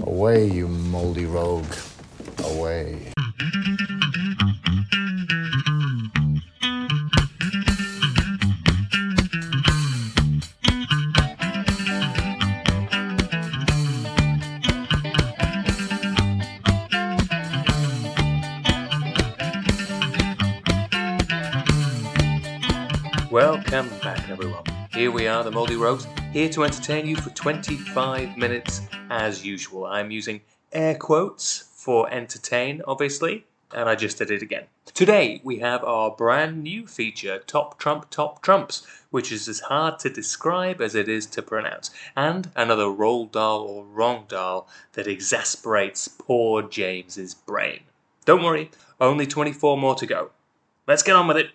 Away, you moldy rogue. Away. Welcome back, everyone. Here we are, the Moldy Rogues, here to entertain you for 25 minutes as usual. I'm using air quotes for entertain, obviously, and I just did it again. Today, we have our brand new feature, Top Trump Top Trumps, which is as hard to describe as it is to pronounce, and another Roald Dahl or Wrong Dahl that exasperates poor James's brain. Don't worry, only 24 more to go. Let's get on with it.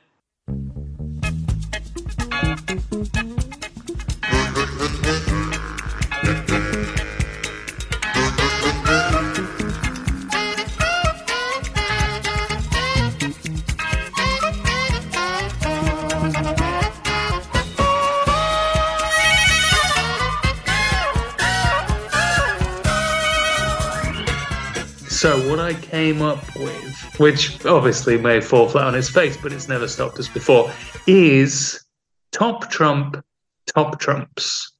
What I came up with, which obviously may fall flat on its face, but it's never stopped us before, is top trump, top trumps,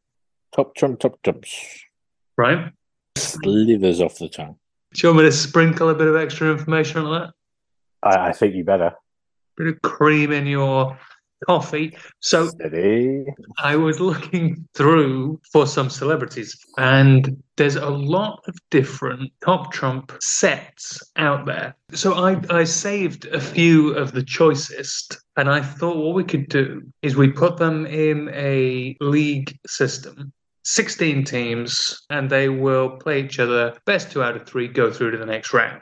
Top trump, top trumps. right? Slivers off the tongue. Do you want me to sprinkle a bit of extra information on that? I, I think you better. bit of cream in your coffee. So Steady. I was looking through for some celebrities, and there's a lot of different top trump sets out there. So I, I saved a few of the choicest, and I thought what we could do is we put them in a league system. 16 teams, and they will play each other. Best two out of three go through to the next round.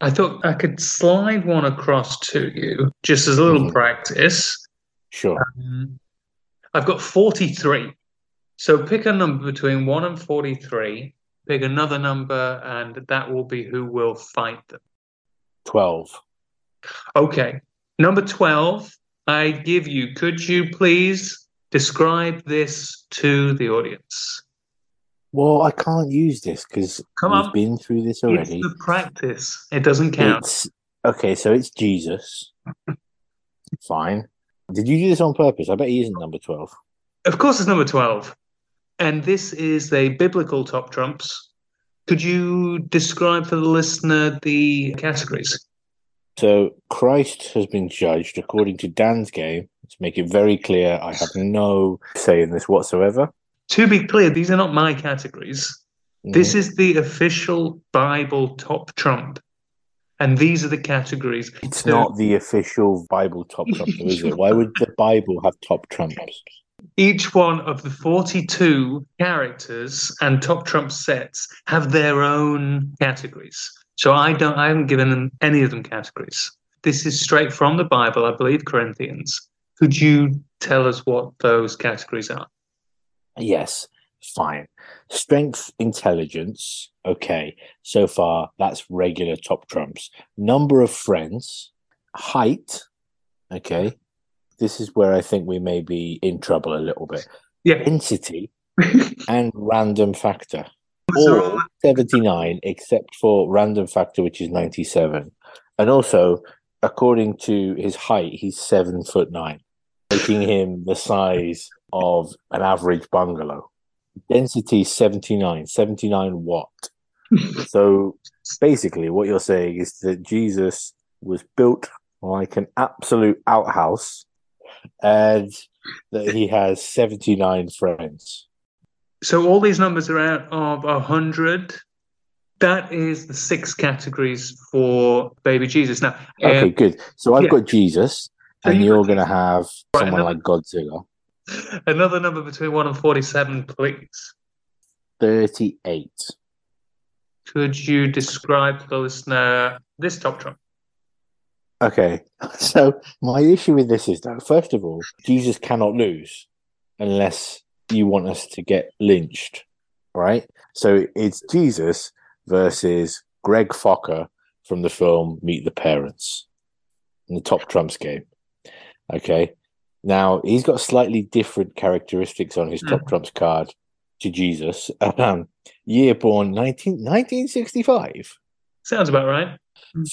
I thought I could slide one across to you just as a little Mhm. practice. Sure. Um, I've got 43. So pick a number between 1 and 43. Pick another number, and that will be who will fight them. 12. Okay. Number 12, I give you. Could you please describe this to the audience? Well, I can't use this because Come we've on. been through this already. It's the practice. It doesn't count. It's okay, so it's Jesus. Fine. Did you do this on purpose? I bet he isn't number 12. Of course, it's number 12. And this is the biblical top trumps. Could you describe for the listener the categories? So Christ has been judged according to Dan's game. To make it very clear, I have no say in this whatsoever. To be clear, these are not my categories. This Mhm. is the official Bible top trump. And these are the categories. It's not the official Bible top trump, is it? Why would the Bible have top trumps? Each one of the 42 characters and top trump sets have their own categories. So I don't I haven't given them any of them categories. This is straight from the Bible, I believe Corinthians. Could you tell us what those categories are? Yes, fine. Strength, intelligence. Okay, so far that's regular top trumps. Number of friends, height. Okay, this is where I think we may be in trouble a little bit. Yeah. Density and random factor. All 79 except for random factor, which is 97. And also, according to his height, he's seven foot nine, making him the size of an average bungalow. Density 79, 79 watt. So basically, what you're saying is that Jesus was built like an absolute outhouse and that he has 79 friends. So all these numbers are out of a hundred. That is the six categories for baby Jesus. Now, Okay, um, good. So I've yeah. got Jesus, and you- you're going to have Right, someone another- like Godzilla. another number between one and forty-seven, please. 38. Could you describe to the listener this top trump? Okay, so my issue with this is that, first of all, Jesus cannot lose unless you want us to get lynched, right? So it's Jesus versus Greg Focker from the film Meet the Parents in the Top Trumps game. Okay, now he's got slightly different characteristics on his Top Mhm. Trumps card to Jesus. Um, year born 19, 1965. Sounds about right.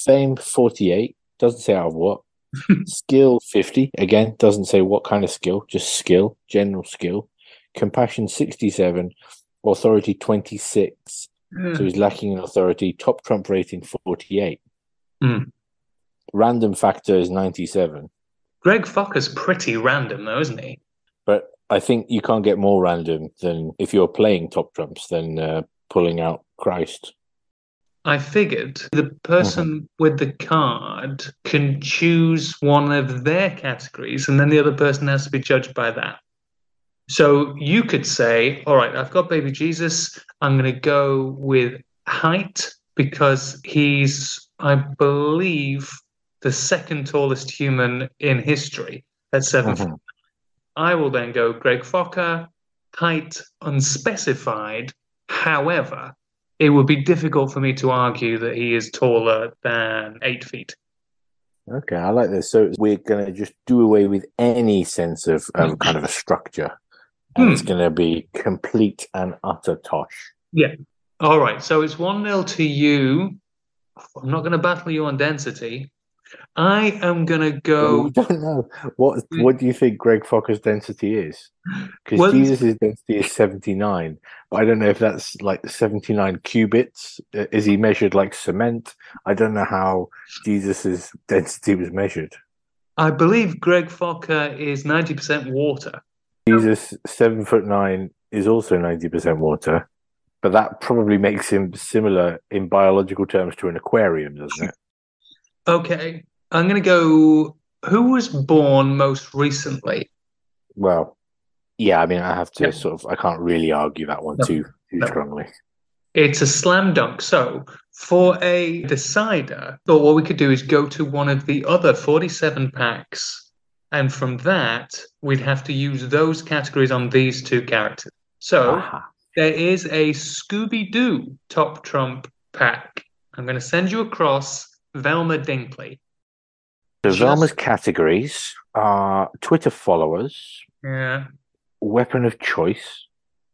Fame 48. Doesn't say out of what. skill 50. Again, doesn't say what kind of skill, just skill, general skill. Compassion 67. Authority 26. Yeah. So he's lacking in authority. Top trump rating 48. Hmm. Random factor is 97. Greg Focker's pretty random, though, isn't he? But I think you can't get more random than if you're playing top trumps than uh, pulling out Christ. I figured the person with the card can choose one of their categories, and then the other person has to be judged by that. So you could say, All right, I've got baby Jesus. I'm going to go with height because he's, I believe, the second tallest human in history at 7 Mhm. foot. I will then go Greg Focker, height unspecified. However, it would be difficult for me to argue that he is taller than eight feet. Okay, I like this. So we're going to just do away with any sense of um, kind of a structure. And it's Hmm. going to be complete and utter tosh. Yeah. All right, so it's 1 0 to you. I'm not going to battle you on density. I am going to Well, we go. don't know. What Hmm. what do you think Greg Focker's density is? Because Well- Jesus' density is 79. But I don't know if that's like 79 cubits. Uh, Is he measured like cement? I don't know how Jesus' density was measured. I believe Greg Focker is 90% water. Jesus, seven foot nine, is also 90% water. But that probably makes him similar in biological terms to an aquarium, doesn't it? Okay, I'm going to go. Who was born most recently? Well, yeah, I mean, I have to Yeah. sort of, I can't really argue that one No. too, too No. strongly. It's a slam dunk. So, for a decider, thought what we could do is go to one of the other 47 packs, and from that, we'd have to use those categories on these two characters. So, there is a Scooby Doo top trump pack. I'm going to send you across Velma Dinkley. So Just- Velma's categories are Twitter followers, Yeah. weapon of choice.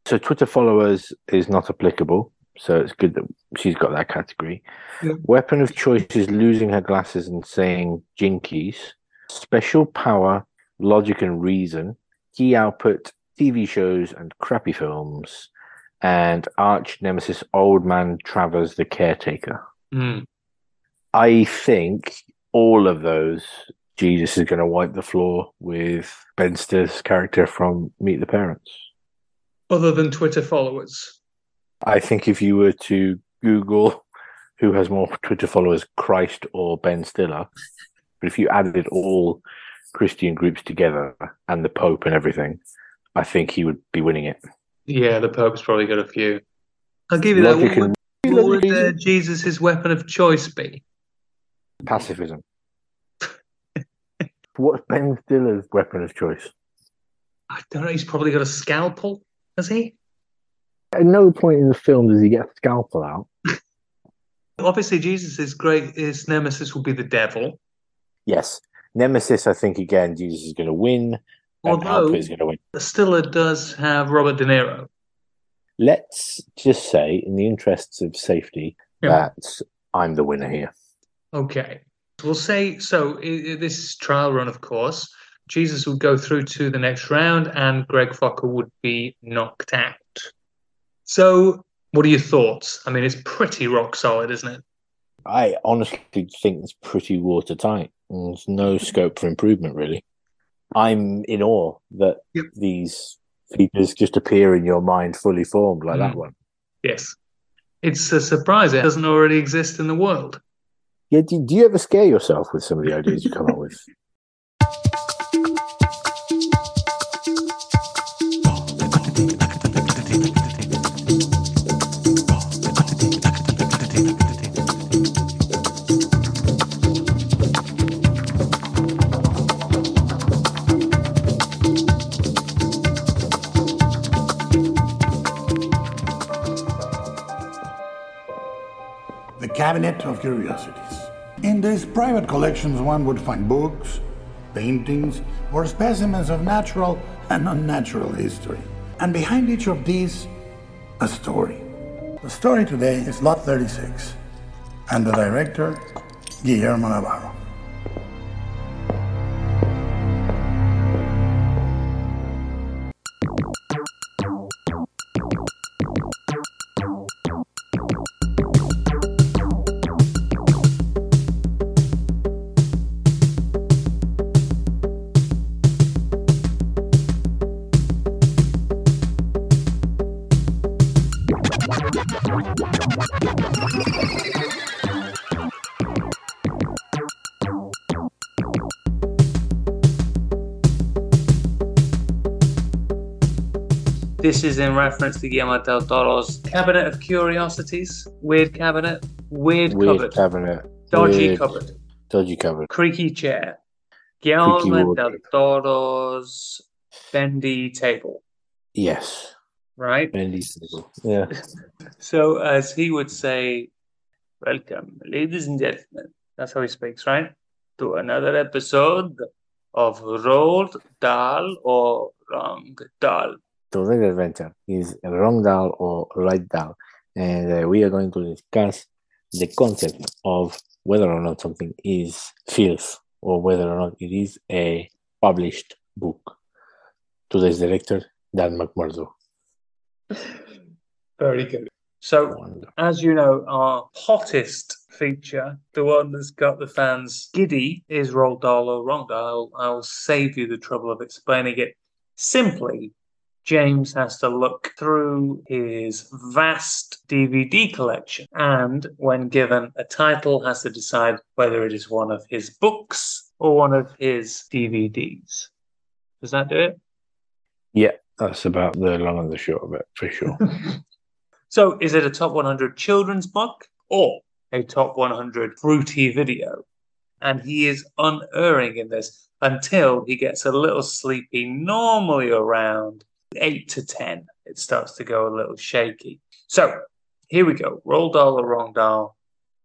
So Twitter followers is not applicable. So it's good that she's got that category. Yeah. Weapon of choice is losing her glasses and saying jinkies. Special power, logic and reason. Key output, TV shows and crappy films. And arch nemesis, old man Travers the caretaker. Mm. I think all of those, Jesus is going to wipe the floor with Ben Stiller's character from Meet the Parents. Other than Twitter followers. I think if you were to Google who has more Twitter followers, Christ or Ben Stiller, but if you added all Christian groups together and the Pope and everything, I think he would be winning it. Yeah, the Pope's probably got a few. I'll give you that. Logic What would, what would uh. Jesus' weapon of choice be? Pacifism. What's Ben Stiller's weapon of choice? I don't know. He's probably got a scalpel, has he? At no point in the film does he get a scalpel out. Obviously, Jesus' great his nemesis will be the devil. Yes. Nemesis, I think again, Jesus is going to win, Although is going to win. Stiller does have Robert De Niro. Let's just say, in the interests of safety, Yeah. that I'm the winner here. Okay. We'll say so. this is trial run, of course. Jesus would go through to the next round, and Greg Focker would be knocked out. So, what are your thoughts? I mean, it's pretty rock solid, isn't it? I honestly think it's pretty watertight. There's no scope for improvement, really. I'm in awe that Yep. these features just appear in your mind fully formed like that Mm. one. Yes. It's a surprise it doesn't already exist in the world. Yeah, do, do you ever scare yourself with some of the ideas you come up with? The Cabinet of Curiosities. In these private collections, one would find books, paintings, or specimens of natural and unnatural history. And behind each of these a story. The story today is Lot 36, and the director, Guillermo Navarro. This is in reference to Guillermo del Toro's Cabinet of Curiosities. Weird cabinet, weird, Weird cupboard, cabinet. dodgy weird- cupboard, Dodgy cupboard. creaky chair. Guillermo del. Toro's bendy table, Yes. right? Bendy's table. Yeah. So, as he would say, welcome, ladies and gentlemen. That's how he speaks, right? To another episode of Roald Dahl or Wrong Dahl. Today's adventure is wrong dial or right dial, and uh, we are going to discuss the concept of whether or not something is filth or whether or not it is a published book. Today's director, Dan McMurdo. Very good. So, Wonderful. as you know, our hottest feature, the one that's got the fans giddy, is Roald Dahl or Wrong. I'll, I'll save you the trouble of explaining it. Simply, James has to look through his vast DVD collection and, when given a title, has to decide whether it is one of his books or one of his DVDs. Does that do it? Yeah, that's about the long and the short of it, for sure. So, is it a top 100 children's book or a top 100 fruity video? And he is unerring in this until he gets a little sleepy, normally around 8 to 10. It starts to go a little shaky. So, here we go. Roald Dahl or wrong Dahl.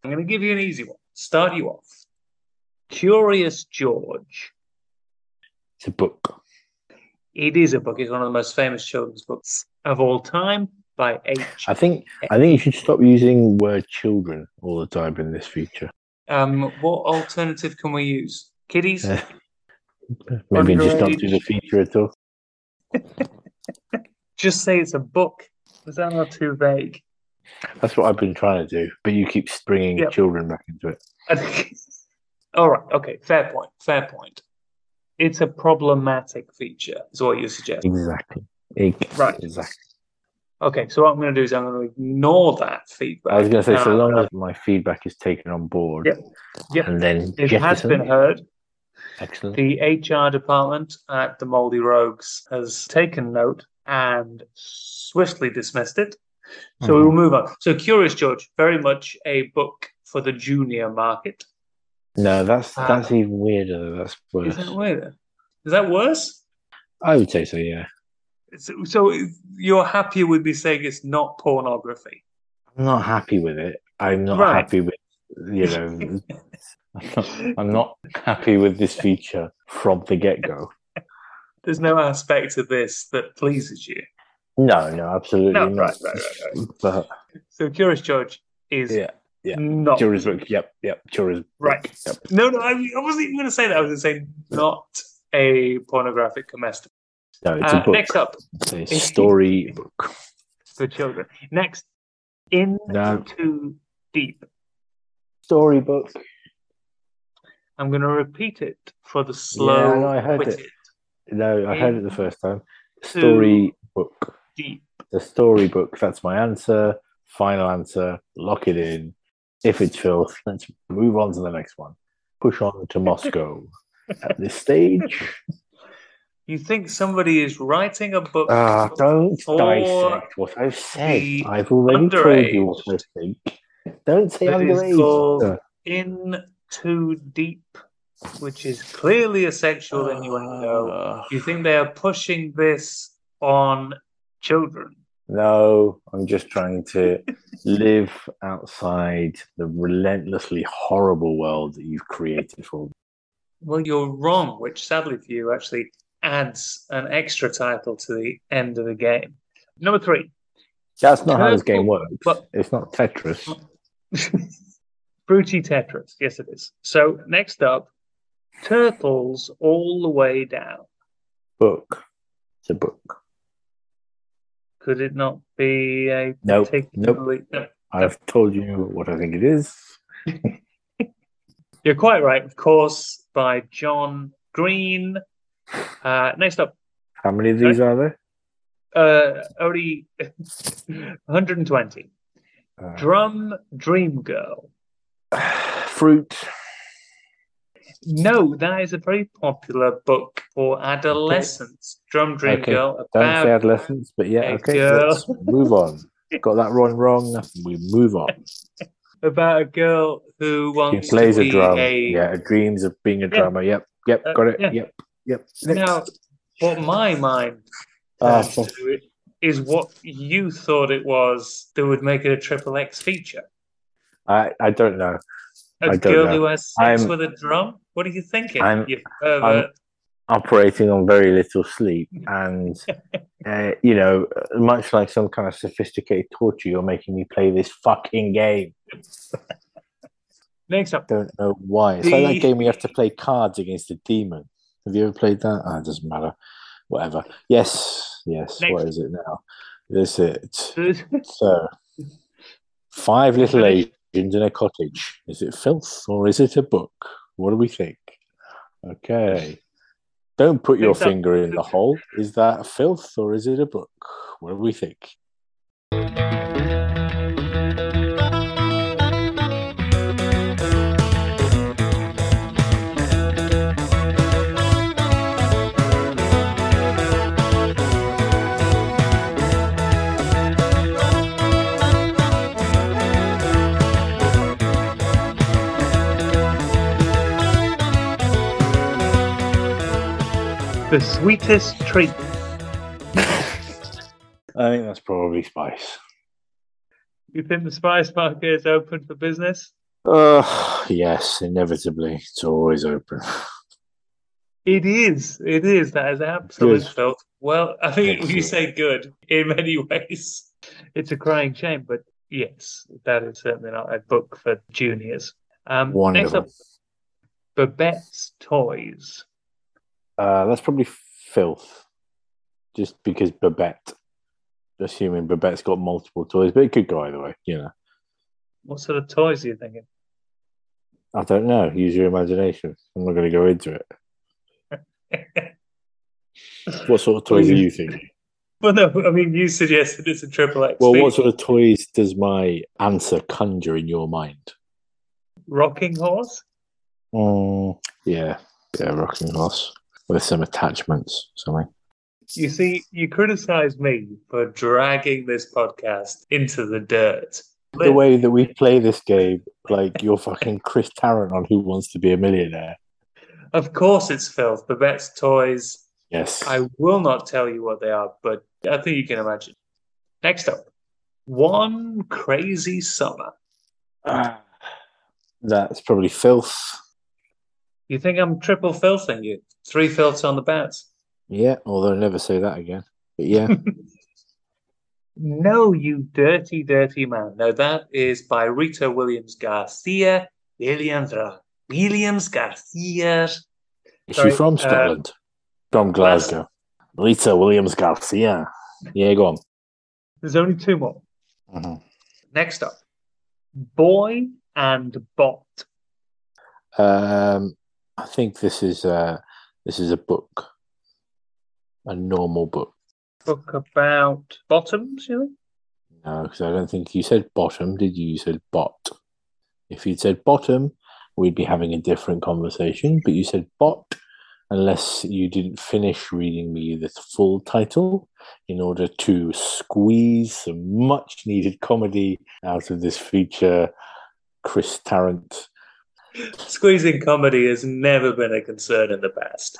I'm going to give you an easy one. Start you off. Curious George. it's a book. It is a book. It's one of the most famous children's books of all time by H. I think I think you should stop using word children all the time in this feature. Um, what alternative can we use? Kiddies? Uh, Maybe just not do the feature at all. Just say it's a book. Is that not too vague? That's what I've been trying to do, but you keep bringing Yep. children back into it. All right. Okay. Fair point. Fair point. It's a problematic feature, is what you suggest. Exactly. Ex- Right. Exactly. Okay. So what I'm going to do is I'm going to ignore that feedback. I was going to say, so Uh, long as my feedback is taken on board, Yep. Yep. and then it has been heard. Excellent. The HR department at the Moldy Rogues has taken note and swiftly dismissed it. So we will move on. So Curious George, very much a book for the junior market. No, that's Ah. that's even weirder. That's worse. Is that weird? Is that worse? I would say so. Yeah. So, so you're happier with me saying it's not pornography? I'm not happy with it. I'm not Right. happy with you know. I'm not, I'm not happy with this feature from the get go. There's no aspect of this that pleases you. No, no, absolutely No, not. right, right, right, But So Curious George is yeah, yeah. not Jury's book. Yep, yep. Jury's. Right. Yep. No, no, I, I wasn't even going to say that. I was going to say not a pornographic comestible. No, it's Uh, a book. next up It's a story book. for children. Next, in No. too deep. Story book. I'm going to repeat it for the Yeah, slow no, I heard it. No, I heard it the first time. Story book. Deep. The story book. That's my answer. Final answer. Lock it in. If it's filth, let's move on to the next one. Push on to Moscow. At this stage, You think somebody is writing a book? ah, don't for dissect what I've said. I've already told you what I think. Don't say is underage. called Uh, In Too Deep, which is clearly a sexual innuendo. uh, You think they are pushing this on children? No, I'm just trying to live outside the relentlessly horrible world that you've created for me. Well, you're wrong, which sadly for you actually adds an extra title to the end of the game. Number three, That's not how this game works. but- it's not Tetris. Fruity Tetris. Yes, it is. So next up, Turtles All the Way Down. Book. It's a book. Could it not be a Nope, particularly? No. I've told you what I think it is. You're quite right. Of course, by John Green. Uh, next up, How many of these are there? uh, only 120. Uh, Drum Dream Girl. fruit. No, that is a very popular book for adolescents. Drum Dream Okay, Girl Don't about say adolescents, but yeah, okay. girl. Let's move on. Got that one wrong. We move on. about a girl who wants plays to a be drum. a Yeah, dreams of being a drummer. Yep, yep, Uh, got it. yeah. Yep, yep. Now, what my mind it is what you thought it was that would make it a triple X feature. I, I don't know. A I girl know. who has sex I'm- with a drum? What are you thinking? I'm- you pervert? Operating on very little sleep, and uh, you know, much like some kind of sophisticated torture, you're making me play this fucking game. Next up, Don't know why. It's like The- that game where you have to play cards against a demon. Have you ever played that? Ah, it doesn't matter. Whatever. Yes, yes. Next. What is it now? This it. So, five little. Asians in a cottage. Is it filth or is it a book? What do we think? Okay. Don't put your finger in the hole. Is that filth or is it a book? What do we think? The sweetest treat. I think that's probably spice. You think the spice market is open for business? Uh, yes, inevitably. It's always open. It is. It is. That is absolute filth. Well, I think you say good in many ways. It's a crying shame, but yes, that is certainly not a book for juniors. Um, next Wonderful. up, Babette's Toys. Uh, that's probably filth, just because Babette. Assuming Babette's got multiple toys, but it could go either way. You know, What sort of toys are you thinking? I don't know. Use your imagination. I'm not going to go into it. What sort of toys are you thinking? Well, no, I mean, you suggested it's a triple X. Well, what sort of toys does my answer conjure in your mind? Rocking horse? Mm, yeah, yeah, rocking horse with some attachments, something. You see, you criticize me for dragging this podcast into the dirt. The way that we play this game, like you're fucking Chris Tarrant on Who Wants to Be a Millionaire. Of course, it's filth. Babette's Toys. Yes. I will not tell you what they are, but I think you can imagine. Next up, One Crazy Summer. Ah, that's probably filth. You think I'm triple filthing you? Three filths on the bats. Yeah, although never say that again. But yeah, No, you dirty, dirty man. Now that is by Rita Williams Garcia. Williams, Williams Garcia. is Sorry, she from uh, Scotland? from Glasgow. Rita Williams Garcia. Yeah, go on. There's only two more. Mhm. Next up, Boy and Bot. Um, I think this is uh this is a book, a normal book. Book about bottoms, you think? No, because I don't think you said bottom, did you? You said bot. If you'd said bottom, we'd be having a different conversation. But you said bot, unless you didn't finish reading me the full title in order to squeeze some much needed comedy out of this feature. Chris Tarrant Squeezing comedy has never been a concern in the past.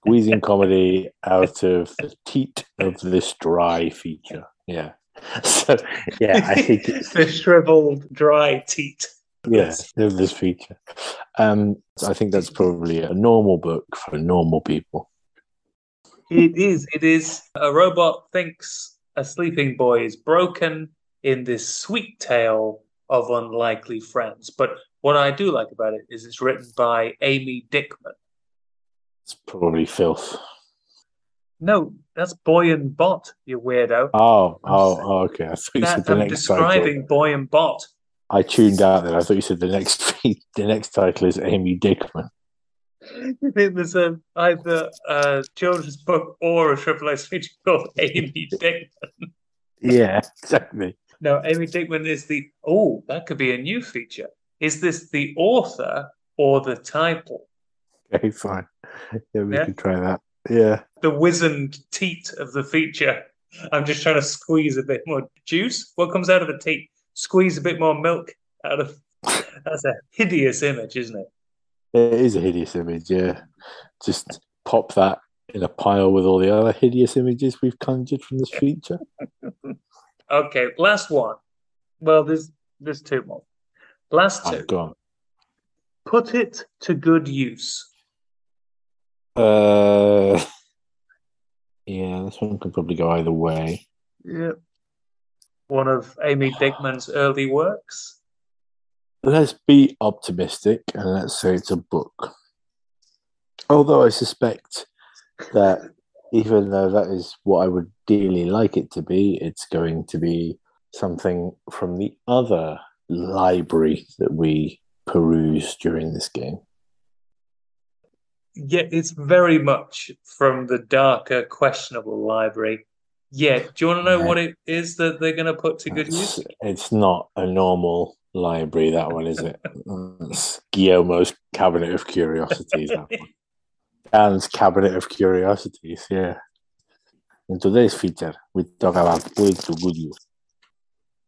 squeezing comedy out of the teat of this dry feature. Yeah. So yeah, I think it's the shriveled, dry teat. yeah of this feature. Um, I think that's probably a normal book for normal people. It is. It is. A robot thinks a sleeping boy is broken in this sweet tale of unlikely friends. But what I do like about it is it's written by Amy Dickman. It's probably filth. No, that's Boy and Bot, you weirdo. Oh, oh, oh okay. I thought you That- said the I'm next describing title. Boy and Bot. I tuned out then. I thought you said the next the next title is Amy Dickman. I think there's a, either a children's book or a triple X feature called Amy Dickman. Yeah, exactly. No, Amy Dickman is the. Oh, that could be a new feature. Is this the author or the title? Okay, fine. Yeah, we Yeah. could try that. Yeah. The wizened teat of the feature. I'm just trying to squeeze a bit more juice. What comes out of the teat? Squeeze a bit more milk out of. That's a hideous image, isn't it? It is a hideous image, yeah. Just pop that in a pile with all the other hideous images we've conjured from this feature. Okay, last one. Well, there's there's two more. Last two. go on. Put it to good use. Uh, yeah, this one could probably go either way. Yep. One of Amy Dickman's early works. Let's be optimistic and let's say it's a book. Although I suspect that even though that is what I would dearly like it to be, it's going to be something from the other library that we peruse during this game. Yeah, it's very much from the darker, questionable library. Yeah, do you want to know Yeah. what it is that they're going to put to good use? It's, it's not a normal library, that one, is it? It's Guillermo's Cabinet of Curiosities. That one. Dan's Cabinet of Curiosities, yeah. In today's feature, we talk about put to good use.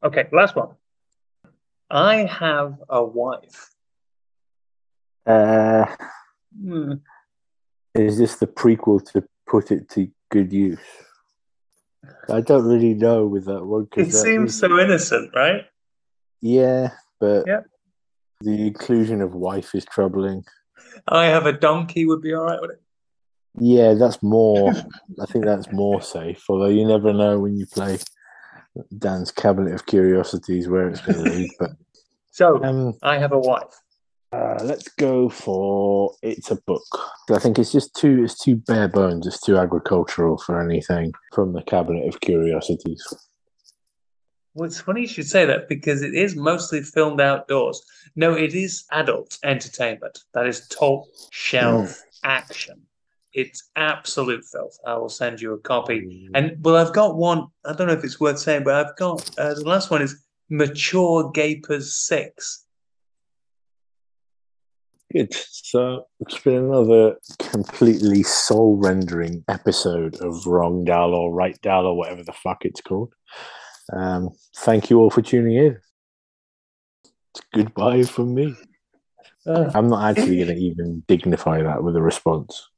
Okay, last one. I have a wife. Uh, Hmm. is this the prequel to Put It to Good Use? I don't really know with that one. It that seems is- so innocent, right? Yeah, but Yeah. the inclusion of wife is troubling. I have a donkey would be all right with it. Yeah, that's more. I think that's more safe. Although you never know when you play Dan's Cabinet of Curiosities where it's going to lead. But So um, I have a wife. uh, let's go for it's a book. I think it's just too. It's too bare bones. It's too agricultural for anything from the Cabinet of Curiosities. Well, it's funny you should say that because it is mostly filmed outdoors. No, it is adult entertainment. That is top shelf action. It's absolute filth. I will send you a copy. And well, I've got one. I don't know if it's worth saying, but I've got uh, the last one is Mature Gapers Six. Good. So it's been another completely soul rendering episode of Wrong Dahl or Right Dahl or whatever the fuck it's called. Um, thank you all for tuning in. It's goodbye from me. Uh, I'm not actually going to even dignify that with a response.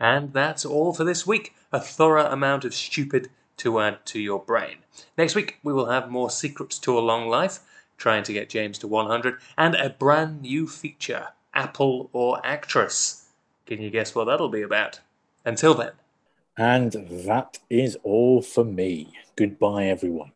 And that's all for this week. A thorough amount of stupid to add to your brain. Next week, we will have more secrets to a long life, trying to get James to 100, and a brand new feature Apple or Actress. Can you guess what that'll be about? Until then. And that is all for me. Goodbye, everyone.